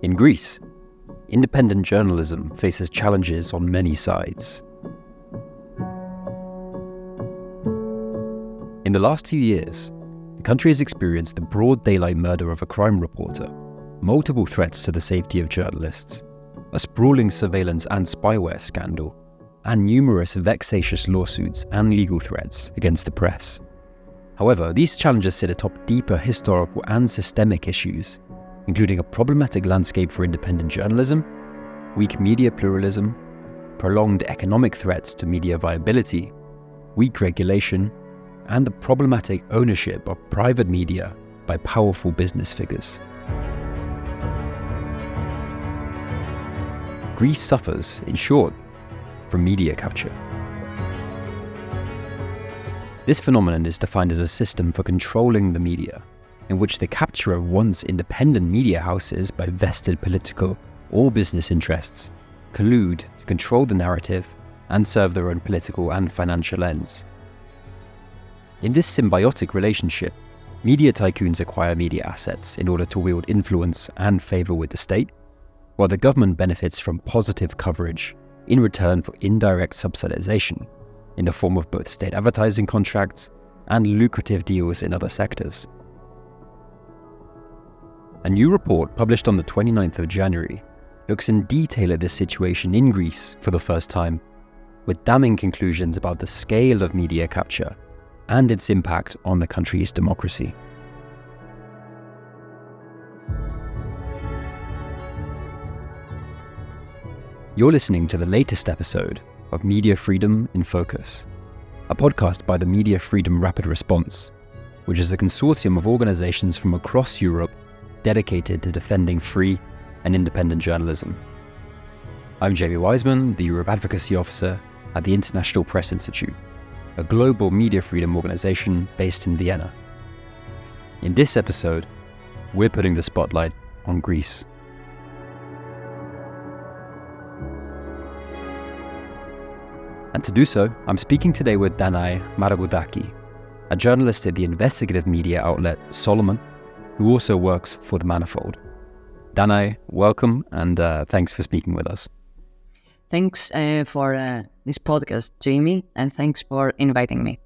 In Greece, independent journalism faces challenges on many sides. In the last few years, the country has experienced the broad daylight murder of a crime reporter, multiple threats to the safety of journalists, a sprawling surveillance and spyware scandal, and numerous vexatious lawsuits and legal threats against the press. However, these challenges sit atop deeper historical and systemic issues, including a problematic landscape for independent journalism, weak media pluralism, prolonged economic threats to media viability, weak regulation, and the problematic ownership of private media by powerful business figures. Greece suffers, in short, from media capture. This phenomenon is defined as a system for controlling the media, in which the capture of once independent media houses by vested political or business interests collude to control the narrative and serve their own political and financial ends. In this symbiotic relationship, media tycoons acquire media assets in order to wield influence and favour with the state, while the government benefits from positive coverage in return for indirect subsidization in the form of both state advertising contracts and lucrative deals in other sectors. A new report published on the 29th of January looks in detail at this situation in Greece for the first time, with damning conclusions about the scale of media capture and its impact on the country's democracy. You're listening to the latest episode of Media Freedom in Focus, a podcast by the Media Freedom Rapid Response, which is a consortium of organizations from across Europe dedicated to defending free and independent journalism. I'm Jamie Wiseman, the Europe Advocacy Officer at the International Press Institute, a global media freedom organization based in Vienna. In this episode, we're putting the spotlight on Greece. And to do so, I'm speaking today with Danai Maragoudaki, a journalist at the investigative media outlet Solomon, who also works for The Manifold. Danai, welcome and uh, thanks for speaking with us. Thanks uh, for uh, this podcast, Jamie, and thanks for inviting me.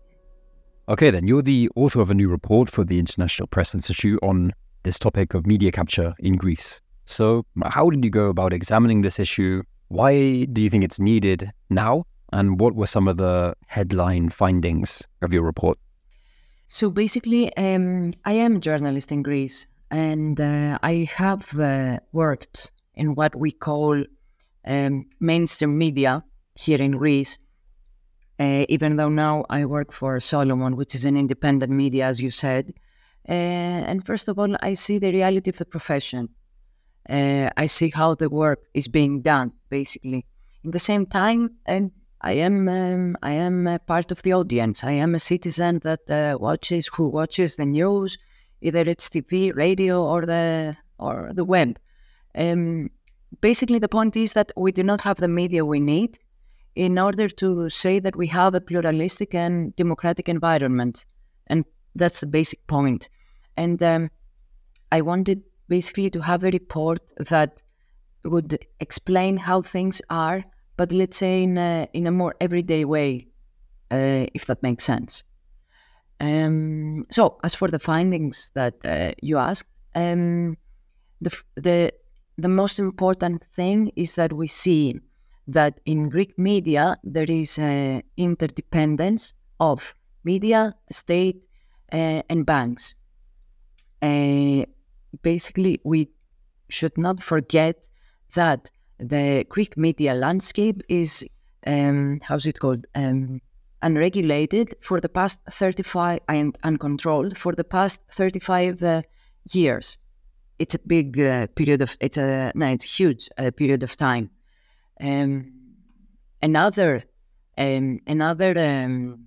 Okay, then, you're the author of a new report for the International Press Institute on this topic of media capture in Greece. So, how did you go about examining this issue? Why do you think it's needed now? And what were some of the headline findings of your report? So basically, um, I am a journalist in Greece, and uh, I have uh, worked in what we call um, mainstream media here in Greece. Uh, even though now I work for Solomon, which is an independent media, as you said. Uh, and first of all, I see the reality of the profession. Uh, I see how the work is being done, basically. In the same time, and I am um, I am a part of the audience. I am a citizen that uh, watches who watches the news, either it's TV, radio, or the or the web. Um, basically, the point is that we do not have the media we need in order to say that we have a pluralistic and democratic environment, and that's the basic point. And um, I wanted basically to have a report that would explain how things are but let's say in a, in a more everyday way, uh, if that makes sense. Um, so, as for the findings that uh, you asked, um, the, the the most important thing is that we see that in Greek media there is an interdependence of media, state, uh, and banks. Uh, basically, we should not forget that the Greek media landscape is, um, how's it called, um, unregulated for the past 35 and uncontrolled for the past 35 uh, years. It's a big uh, period of, it's a, no, it's a huge uh, period of time. Um, another, um, another um,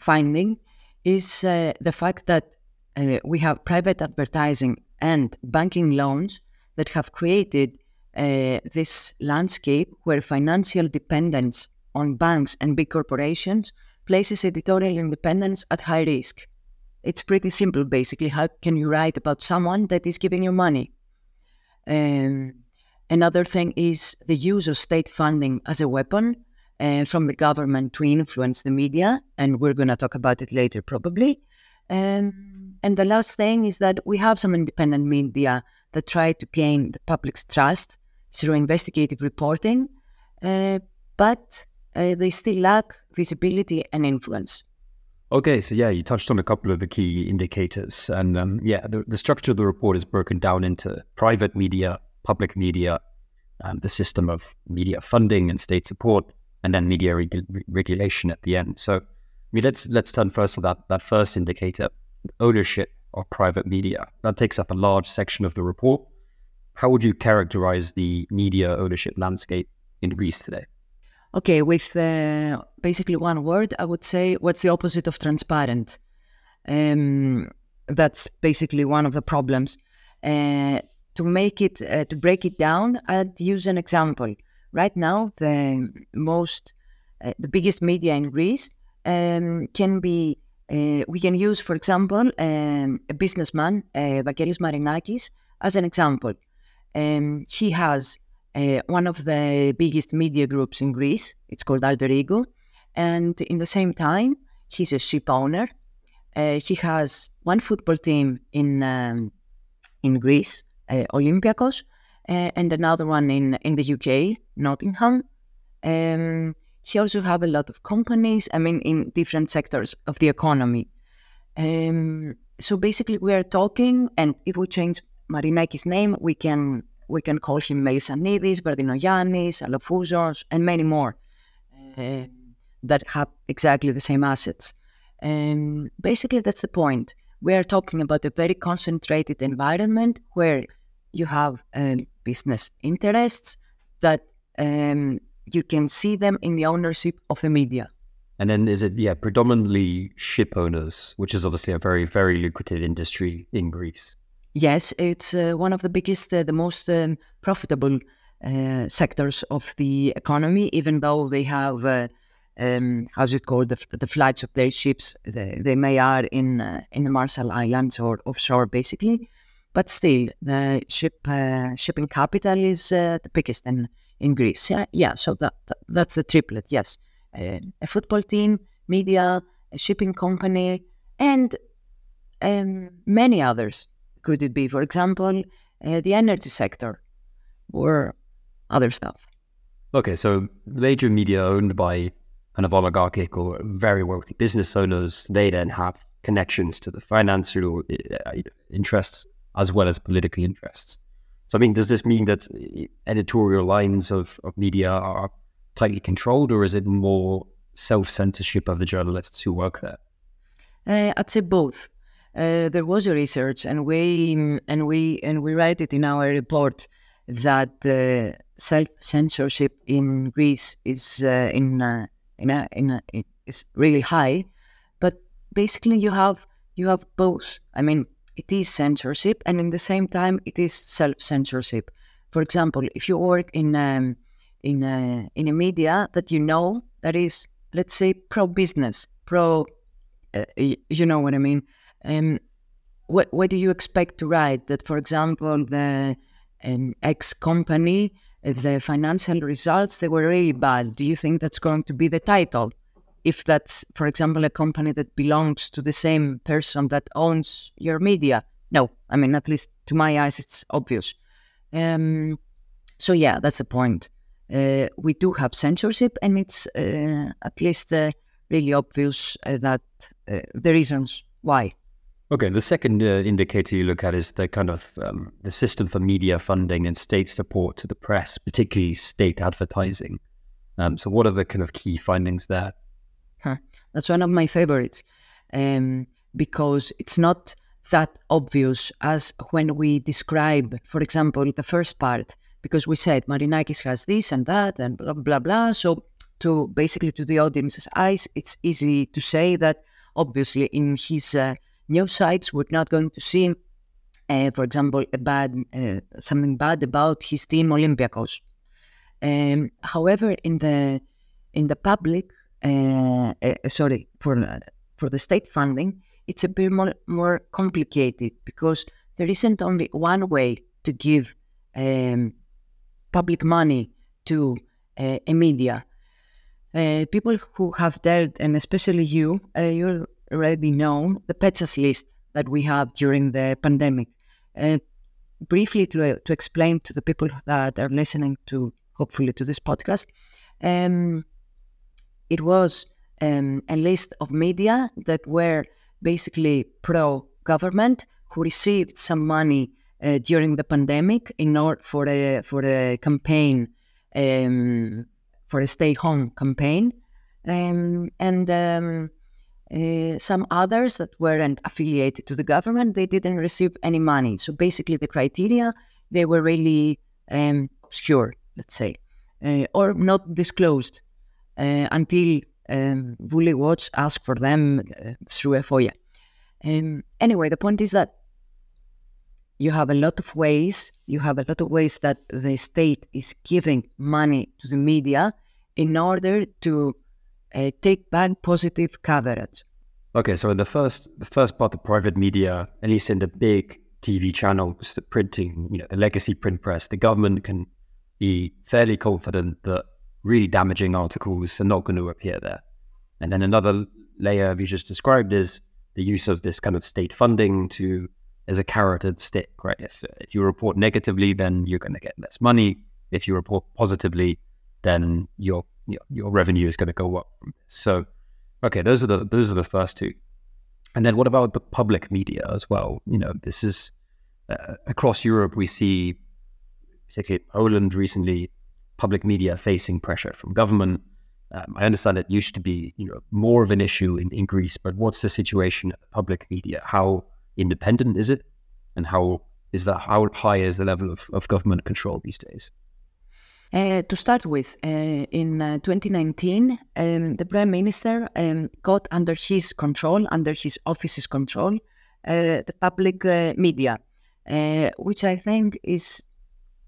finding is uh, the fact that uh, we have private advertising and banking loans that have created uh, this landscape where financial dependence on banks and big corporations places editorial independence at high risk. It's pretty simple, basically. How can you write about someone that is giving you money? Um, another thing is the use of state funding as a weapon uh, from the government to influence the media, and we're going to talk about it later probably. Um, and the last thing is that we have some independent media that try to gain the public's trust through investigative reporting, uh, but uh, they still lack visibility and influence. Okay, so yeah, you touched on a couple of the key indicators, and um, yeah, the, the, structure of the report is broken down into private media, public media, um, the system of media funding and state support, and then media regu- regulation at the end. So, I mean, let's let's turn first to that that first indicator, ownership of private media. That takes up a large section of the report. How would you characterize the media ownership landscape in Greece today? Okay, with uh, basically one word, I would say what's the opposite of transparent? Um, that's basically one of the problems. Uh, to make it, uh, to break it down, I'd use an example right now the most uh, the biggest media in Greece um, can be uh, we can use, for example, um, a businessman, uh, Marinakis, as an example. Um, he has uh, one of the biggest media groups in Greece. It's called Alter Ego. And in the same time, he's a ship owner. Uh, he has one football team in um, in Greece, uh, uh, and another one in, in the UK, Nottingham. Um, he also have a lot of companies, I mean, in different sectors of the economy. Um, so basically, we are talking, and it we change Marinakis' name, we can we can call him Melissanidis, Vardinoyannis, Alafouzos, and many more uh, that have exactly the same assets. And basically, that's the point. We are talking about a very concentrated environment where you have um, business interests that um, you can see them in the ownership of the media. And then is it, yeah, predominantly ship owners, which is obviously a very, very lucrative industry in Greece? Yes, it's uh, one of the biggest, uh, the most um, profitable uh, sectors of the economy, even though they have, um, how's it called, the, the flights of their ships, they, they may are in, uh, in the Marshall Islands or offshore, basically. But still, the ship uh, shipping capital is uh, the biggest in in Greece. Yeah, yeah so that, that, that's the triplet. Yes, a football team, media, a shipping company, and um, many others. Could it be, for example, uh, the energy sector or other stuff? Okay, so major media owned by kind of oligarchic or very wealthy business owners, they then have connections to the financial uh, interests as well as political interests. So, I mean, does this mean that editorial lines of, of media are tightly controlled, or is it more self censorship of the journalists who work there? Uh, I'd say both. Uh, there was a research, and we and we and we write it in our report that uh, self censorship in Greece is uh, in uh, in a, in a, is really high, but basically you have you have both. I mean, it is censorship, and in the same time, it is self censorship. For example, if you work in um, in a, in a media that you know that is, let's say, pro business, pro, uh, you know what I mean. Um, what what do you expect to write? That, for example, the um, X company, the financial results they were really bad. Do you think that's going to be the title? if that's, for example, a company that belongs to the same person that owns your media. No, I mean, at least to my eyes, it's obvious. Um, so, yeah, that's the point. Uh, we do have censorship, and it's uh, at least uh, really obvious uh, that uh, the reasons why. Okay, the second uh, indicator you look at is the kind of um, the system for media funding and state support to the press, particularly state advertising. Um, so, what are the kind of key findings there? Huh. That's one of my favorites um, because it's not that obvious as when we describe, for example, the first part, because we said Marinakis has this and that and blah, blah, blah. So, to basically to the audience's eyes, it's easy to say that obviously in his uh, news sites, we're not going to see, uh, for example, a bad uh, something bad about his team Olympiacos. Um, however, in the in the public, uh, uh, sorry, for uh, for the state funding, it's a bit more, more complicated because there isn't only one way to give um, public money to uh, a media. Uh, people who have dealt, and especially you, uh, you already known, the PETSAS list that we have during the pandemic. Briefly, to, to explain to the people that are listening to, hopefully, to this podcast, um, it was um, a list of media that were basically pro government who received some money uh, during the pandemic in order for a for a campaign um, for a stay home campaign um, and um, uh, some others that weren't affiliated to the government they didn't receive any money so basically the criteria they were really um, obscure let's say uh, or not disclosed uh, until um, Watch asked for them uh, through a FOIA. Um, anyway, the point is that you have a lot of ways, you have a lot of ways that the state is giving money to the media in order to uh, take back positive coverage. Okay, so in the first the first part, the private media, at least in the big TV channels, the printing, you know, the legacy print press, the government can be fairly confident that really damaging articles are not going to appear there. And then another layer you just described is the use of this kind of state funding to as a carrot and stick, right? If, if you report negatively, then you're going to get less money. If you report positively, then your revenue is going to go up. So, okay, those are the those are the first two. And then what about the public media as well? You know, this is uh, across Europe. We see, particularly Poland recently, public media facing pressure from government. Um, I understand it used to be, you know, more of an issue in, in Greece, but what's the situation at the public media? How independent is it, and how is that? How high is the level of, of government control these days? Uh, to start with, uh, in uh, 2019, um, the Prime Minister um, got under his control, under his office's control, uh, the public uh, media, which I think is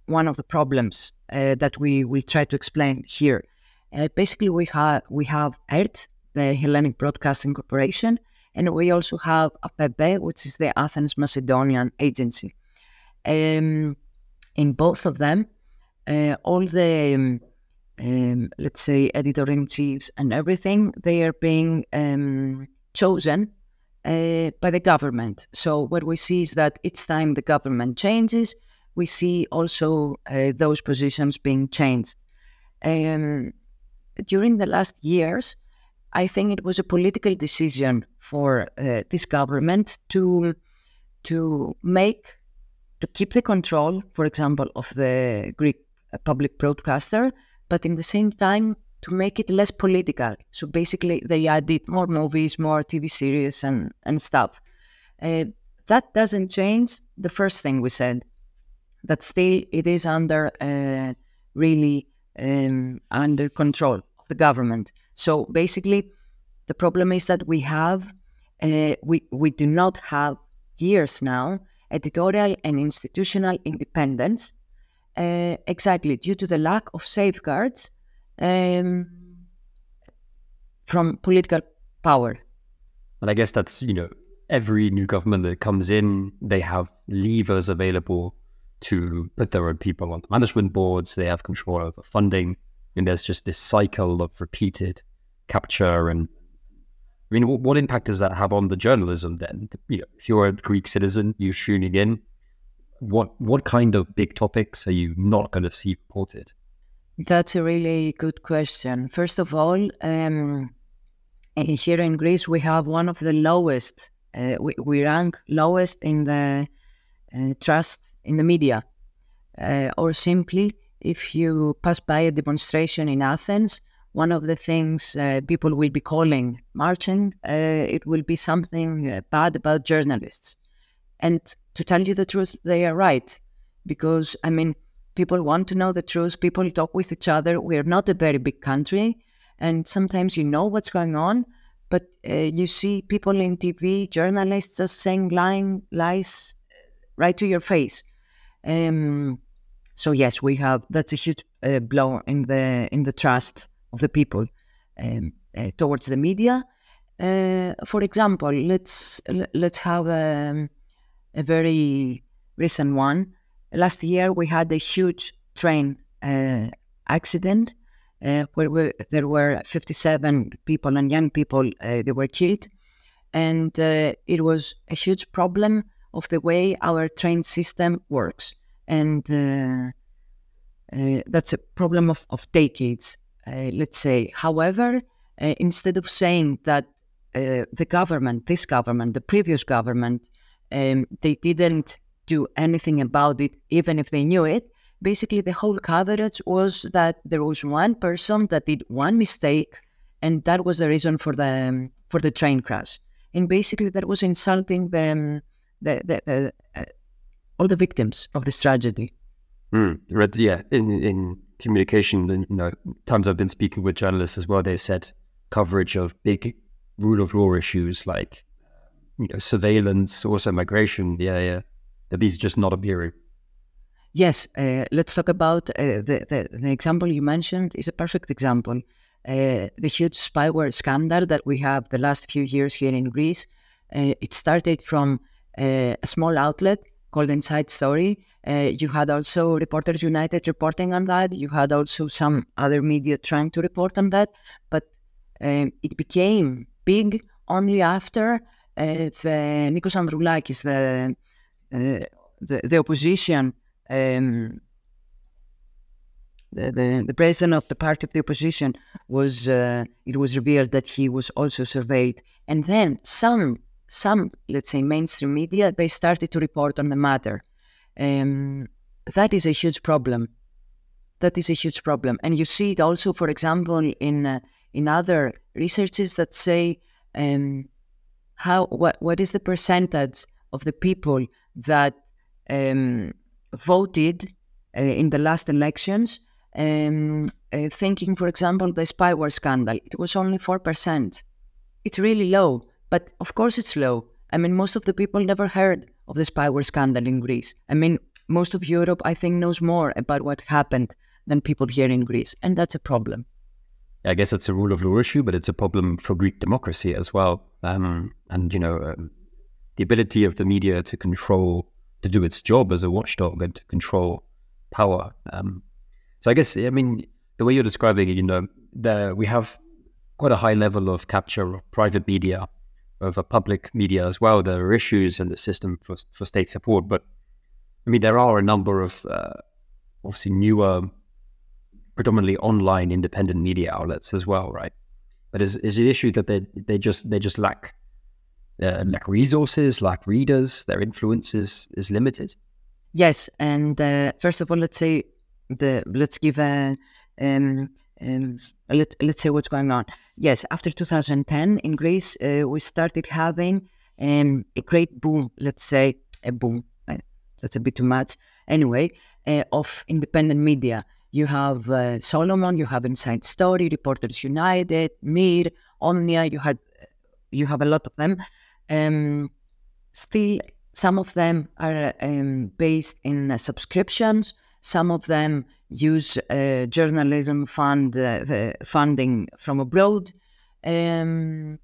one of the problems that we will try to explain here. basically, we have we have ERT, the Hellenic Broadcasting Corporation, and we also have APEPE, which is the Athens Macedonian Agency. Um, in both of them, all the, um, um, let's say, editor in chiefs and everything, they are being um, chosen uh, by the government. So what we see is that each time the government changes, we see also uh, those positions being changed. Um, during the last years, I think it was a political decision for uh, this government to to make to keep the control, for example, of the Greek uh, public broadcaster, but in the same time to make it less political. So basically, they added more movies, more TV series, and and stuff. Uh, that doesn't change the first thing we said. That still it is under uh, really um, under control of the government. So basically, the problem is that we have uh, we we do not have years now editorial and institutional independence, uh, exactly due to the lack of safeguards um, from political power. And I guess that's you know every new government that comes in, they have levers available to put their own people on the management boards. They have control over funding and there's just this cycle of repeated capture and I mean, what, impact does that have on the journalism then? You know, if you're a Greek citizen, you're tuning in. What what kind of big topics are you not going to see reported? That's a really good question. First of all, um, here in Greece, we have one of the lowest. Uh, we, we, rank lowest in the uh, trust in the media, uh, or simply if you pass by a demonstration in Athens, one of the things uh, people will be calling marching, uh, it will be something uh, bad about journalists. And to tell you the truth, they are right. Because, I mean, people want to know the truth, people talk with each other. We're not a very big country. And sometimes you know what's going on, but uh, you see people in TV, journalists just saying lying lies right to your face. Um, so yes, we have that's a huge uh, blow in the in the trust of the people um, uh, towards the media. Uh, for example, let's let's have a, um, a very recent one. last year we had a huge train uh, accident uh, where we, there were 57 people and young people uh, they were killed. And uh, it was a huge problem of the way our train system works. And uh, uh, that's a problem of, of decades let's say. However instead of saying that the government this government the previous government um, they didn't do anything about it even if they knew it. Basically the whole coverage was that there was one person that did one mistake and that was the reason for the for the train crash. And basically that was insulting them the, the, the uh, all the victims of this tragedy. Mm, yeah in in communication you know times i've been speaking with journalists as well they said coverage of big rule of law issues like you know surveillance also migration yeah yeah that are just not appearing Yes, uh, let's talk about uh, the, the, the example you mentioned is a perfect example. Uh, the huge spyware scandal that we have the last few years here in Greece. Uh, it started from uh, a small outlet called Inside Story. Uh, you had also Reporters United reporting on that. You had also some other media trying to report on that, but um, it became big only after the Nikos Androulakis, the, the the opposition um, the, the, the president of the party of the opposition was uh, it was revealed that he was also surveyed. And then some some let's say mainstream media they started to report on the matter. Um, that is a huge problem. That is a huge problem. And you see it also for example in uh, in other researches that say um, how what what is the percentage of the people that um, voted uh, in the last elections, um, uh, thinking, for example, the spyware scandal, it was only 4%. It's really low, but of course it's low. I mean, most of the people never heard of the spyware scandal in Greece. I mean, most of Europe, I think, knows more about what happened than people here in Greece, and that's a problem. I guess it's a rule of law issue, but it's a problem for Greek democracy as well. Um, and, you know, um, the ability of the media to control to do its job as a watchdog and to control power. Um, so I guess I mean the way you're describing it, you know, there we have quite a high level of capture of private media, of a public media as well. There are issues in the system for for state support, but I mean there are a number of uh, obviously newer, predominantly online independent media outlets as well, right? But is is the issue that they they just they just lack uh, lack resources, lack readers, their influence is, is limited? Yes, and uh, first of all, let's say the let's give a um, um, let, let's say what's going on. Yes, after 2010 in Greece, uh, we started having um, a great boom. Let's say a boom. Uh, that's a bit too much. Anyway, uh, of independent media. You have uh, Solomon, you have Inside Story, Reporters United, Mir, Omnia. You had you have a lot of them. Um, still, some of them are um, based in uh, subscriptions. Some of them use uh, journalism fund uh, funding from abroad. Um,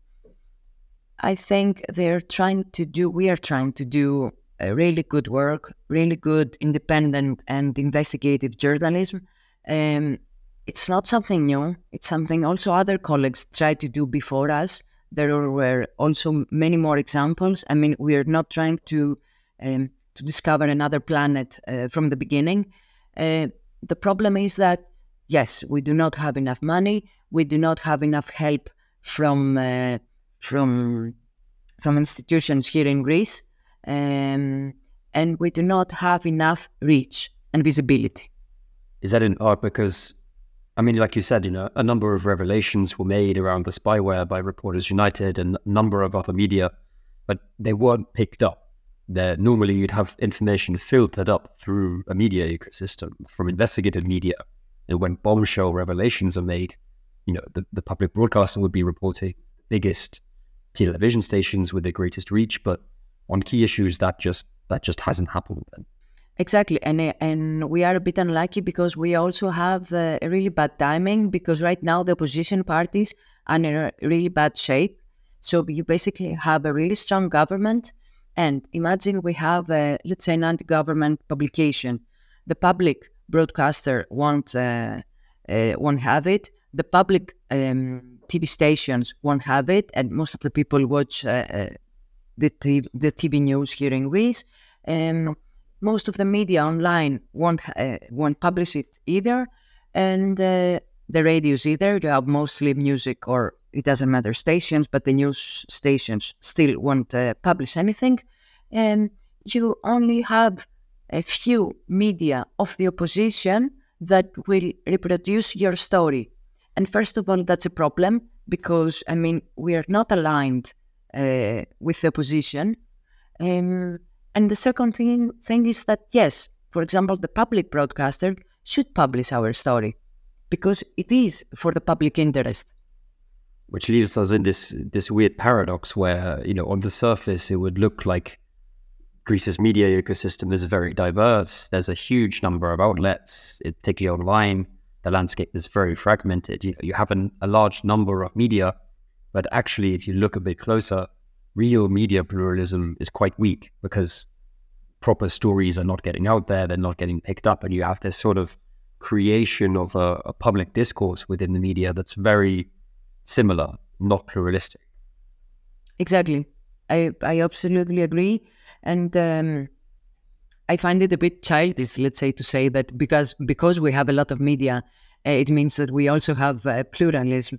I think they're trying to do. We are trying to do really good work, really good independent and investigative journalism. Um, it's not something new. It's something also other colleagues tried to do before us there were also many more examples. I mean, we are not trying to um, to discover another planet uh, from the beginning. Uh, the problem is that yes, we do not have enough money. We do not have enough help from uh, from from institutions here in Greece, um, and we do not have enough reach and visibility. Is that in part because I mean, like you said, you know, a number of revelations were made around the spyware by Reporters United and a number of other media, but they weren't picked up. That normally you'd have information filtered up through a media ecosystem from investigative media. And when bombshell revelations are made, you know, the, the public broadcaster would be reporting biggest television stations with the greatest reach, but on key issues that just that just hasn't happened then. Exactly, and and we are a bit unlucky because we also have uh, a really bad timing because right now the opposition parties are in a really bad shape. So you basically have a really strong government And imagine we have, a, let's say, an anti-government publication. The public broadcaster won't uh, uh, won't have it. The public um, TV stations won't have it, and most of the people watch uh, uh the, TV, the TV news here in Greece. And most of the media online won't uh, won't publish it either, and uh, the radios either. You have mostly music or it doesn't matter stations, but the news stations still won't uh, publish anything. And you only have a few media of the opposition that will reproduce your story. And first of all, that's a problem because, I mean, we are not aligned uh, with the opposition. Um, and the second thing, thing is that, yes, for example, the public broadcaster should publish our story because it is for the public interest which leaves us in this this weird paradox where you know on the surface it would look like Greece's media ecosystem is very diverse. There's a huge number of outlets, particularly online. The landscape is very fragmented. You, know, you have an, a large number of media, but actually, if you look a bit closer, real media pluralism is quite weak because proper stories are not getting out there, they're not getting picked up, and you have this sort of creation of a, a public discourse within the media that's very similar, not pluralistic. Exactly. I, I absolutely agree. And um, I find it a bit childish, let's say, to say that because because we have a lot of media, uh, it means that we also have uh, pluralism,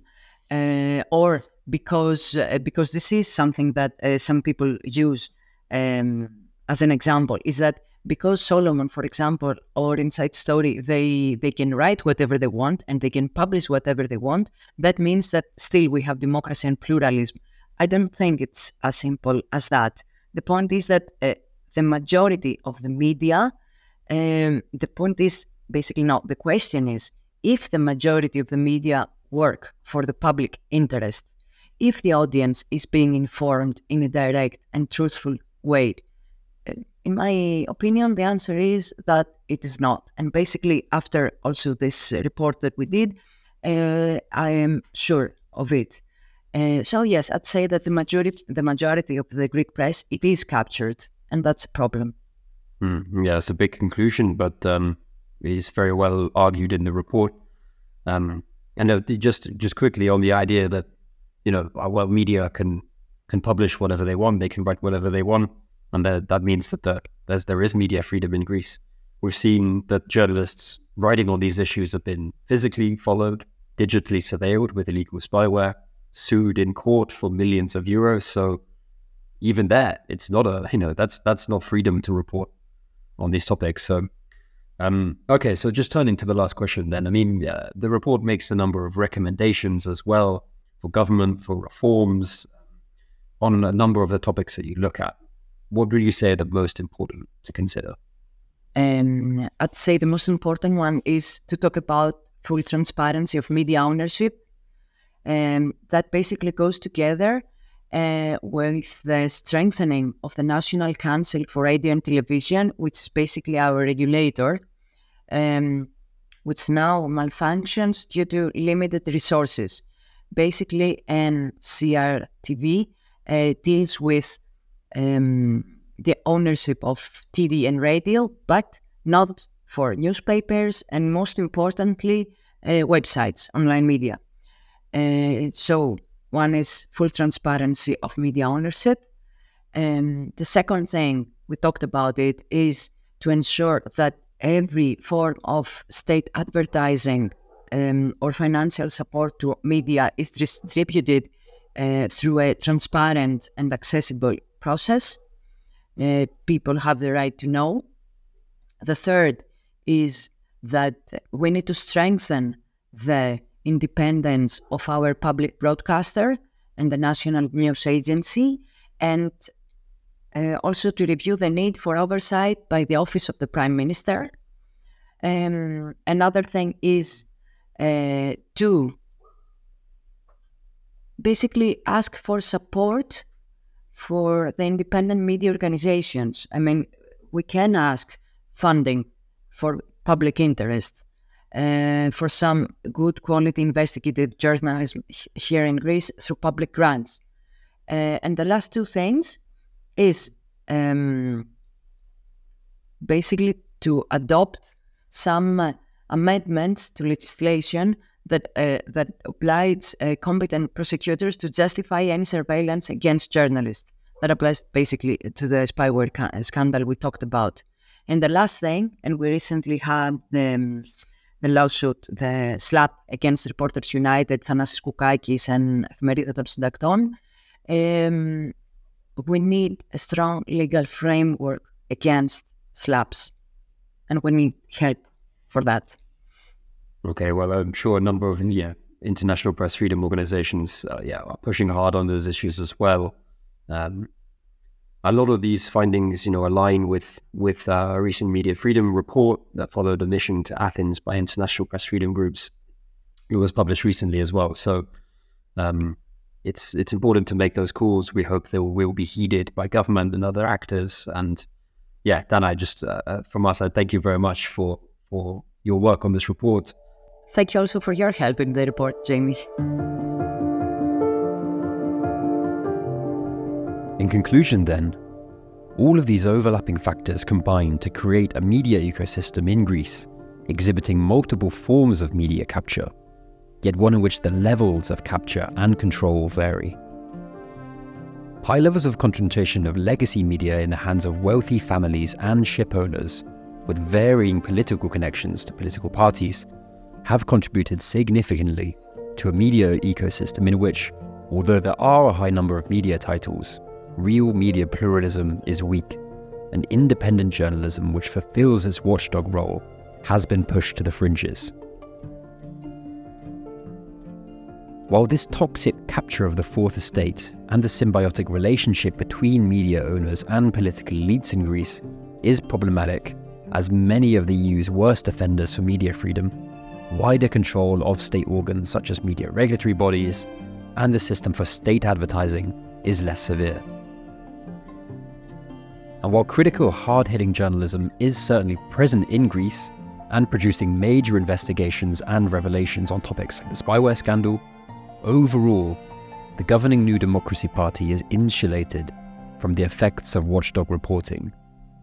or because uh, because this is something that uh, some people use um, as an example is that because Solomon, for example, or Inside Story, they they can write whatever they want and they can publish whatever they want. That means that still we have democracy and pluralism. I don't think it's as simple as that. The point is that uh, the majority of the media, um, the point is basically not. The question is if the majority of the media work for the public interest, if the audience is being informed in a direct and truthful way, in my opinion, the answer is that it is not. And basically, after also this report that we did, uh, I am sure of it. Uh, so yes, I'd say that the majority, the majority of the Greek press, it is captured, and that's a problem. Mm, yeah, it's a big conclusion, but um, it's very well argued in the report. Um, and just just quickly on the idea that you know, uh, well, media can can publish whatever they want, they can write whatever they want and that, that means that the, there is media freedom in Greece. We've seen that journalists writing on these issues have been physically followed, digitally surveilled with illegal spyware, sued in court for millions of euros. So even that, it's not a you know that's that's not freedom to report on these topics. So um, okay, so just turning to the last question, then I mean uh, the report makes a number of recommendations as well for government for reforms on a number of the topics that you look at what would you say are the most important to consider? Um, I'd say the most important one is to talk about full transparency of media ownership. Um, that basically goes together uh, with the strengthening of the National Council for Radio and Television, which is basically our regulator, um, which now malfunctions due to limited resources. Basically, NCRTV uh, deals with um, the ownership of TV and radio, but not for newspapers and most importantly, uh, websites, online media. Uh, so one is full transparency of media ownership. And the second thing we talked about it is to ensure that every form of state advertising um, or financial support to media is distributed uh, through a transparent and accessible process. Uh, people have the right to know. The third is that we need to strengthen the independence of our public broadcaster and the National News Agency, and uh, also to review the need for oversight by the Office of the Prime Minister. Um, another thing is uh, to basically ask for support for the independent media organizations. I mean, we can ask funding for public interest, for some good quality investigative journalism here in Greece through public grants. Uh, and the last two things is um, basically to adopt some uh, amendments to legislation that uh, that obliges uh, competent prosecutors to justify any surveillance against journalists. That applies basically to the spyware ca- scandal we talked about. And the last thing, and we recently had the, um, the lawsuit, the SLAPP against Reporters United, Thanasis Koukakis and Εφημερίδα των Συντακτών, um, we need a strong legal framework against SLAPPs, and we need help for that. Okay, well, I'm sure a number of yeah international press freedom organizations uh, yeah are pushing hard on those issues as well. Um, a lot of these findings, you know, align with with uh, a recent media freedom report that followed a mission to Athens by international press freedom groups. It was published recently as well, so um, it's it's important to make those calls. We hope they will be heeded by government and other actors. And yeah, Dana, just uh, uh from us, I thank you very much for for your work on this report. Thank you also for your help in the report, Jamie. In conclusion, then, all of these overlapping factors combine to create a media ecosystem in Greece exhibiting multiple forms of media capture, yet one in which the levels of capture and control vary. High levels of concentration of legacy media in the hands of wealthy families and ship owners, with varying political connections to political parties, have contributed significantly to a media ecosystem in which, although there are a high number of media titles, real media pluralism is weak, and independent journalism, which fulfills its watchdog role, has been pushed to the fringes. While this toxic capture of the fourth estate and the symbiotic relationship between media owners and political elites in Greece is problematic, as many of the EU's worst offenders for media freedom, wider control of state organs such as media regulatory bodies, and the system for state advertising is less severe. And while critical, hard hitting journalism is certainly present in Greece and producing major investigations and revelations on topics like the spyware scandal, overall, the governing New Democracy Party is insulated from the effects of watchdog reporting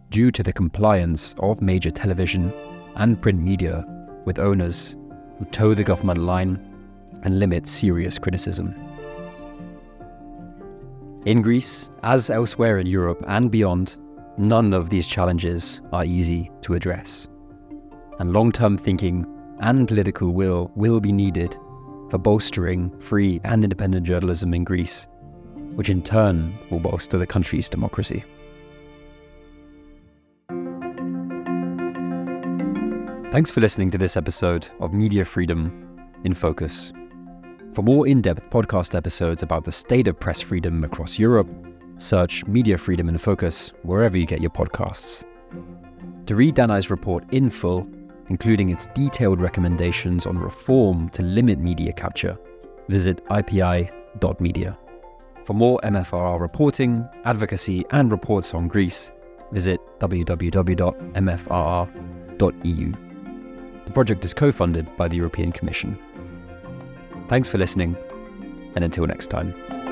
due to the compliance of major television and print media with owners who toe the government line and limit serious criticism. In Greece, as elsewhere in Europe and beyond, None of these challenges are easy to address. And long term thinking and political will will be needed for bolstering free and independent journalism in Greece, which in turn will bolster the country's democracy. Thanks for listening to this episode of Media Freedom in Focus. For more in depth podcast episodes about the state of press freedom across Europe, Search Media Freedom in Focus wherever you get your podcasts. To read Danai's report in full, including its detailed recommendations on reform to limit media capture, visit ipi.media. For more MFRR reporting, advocacy, and reports on Greece, visit www.mfrr.eu. The project is co funded by the European Commission. Thanks for listening, and until next time.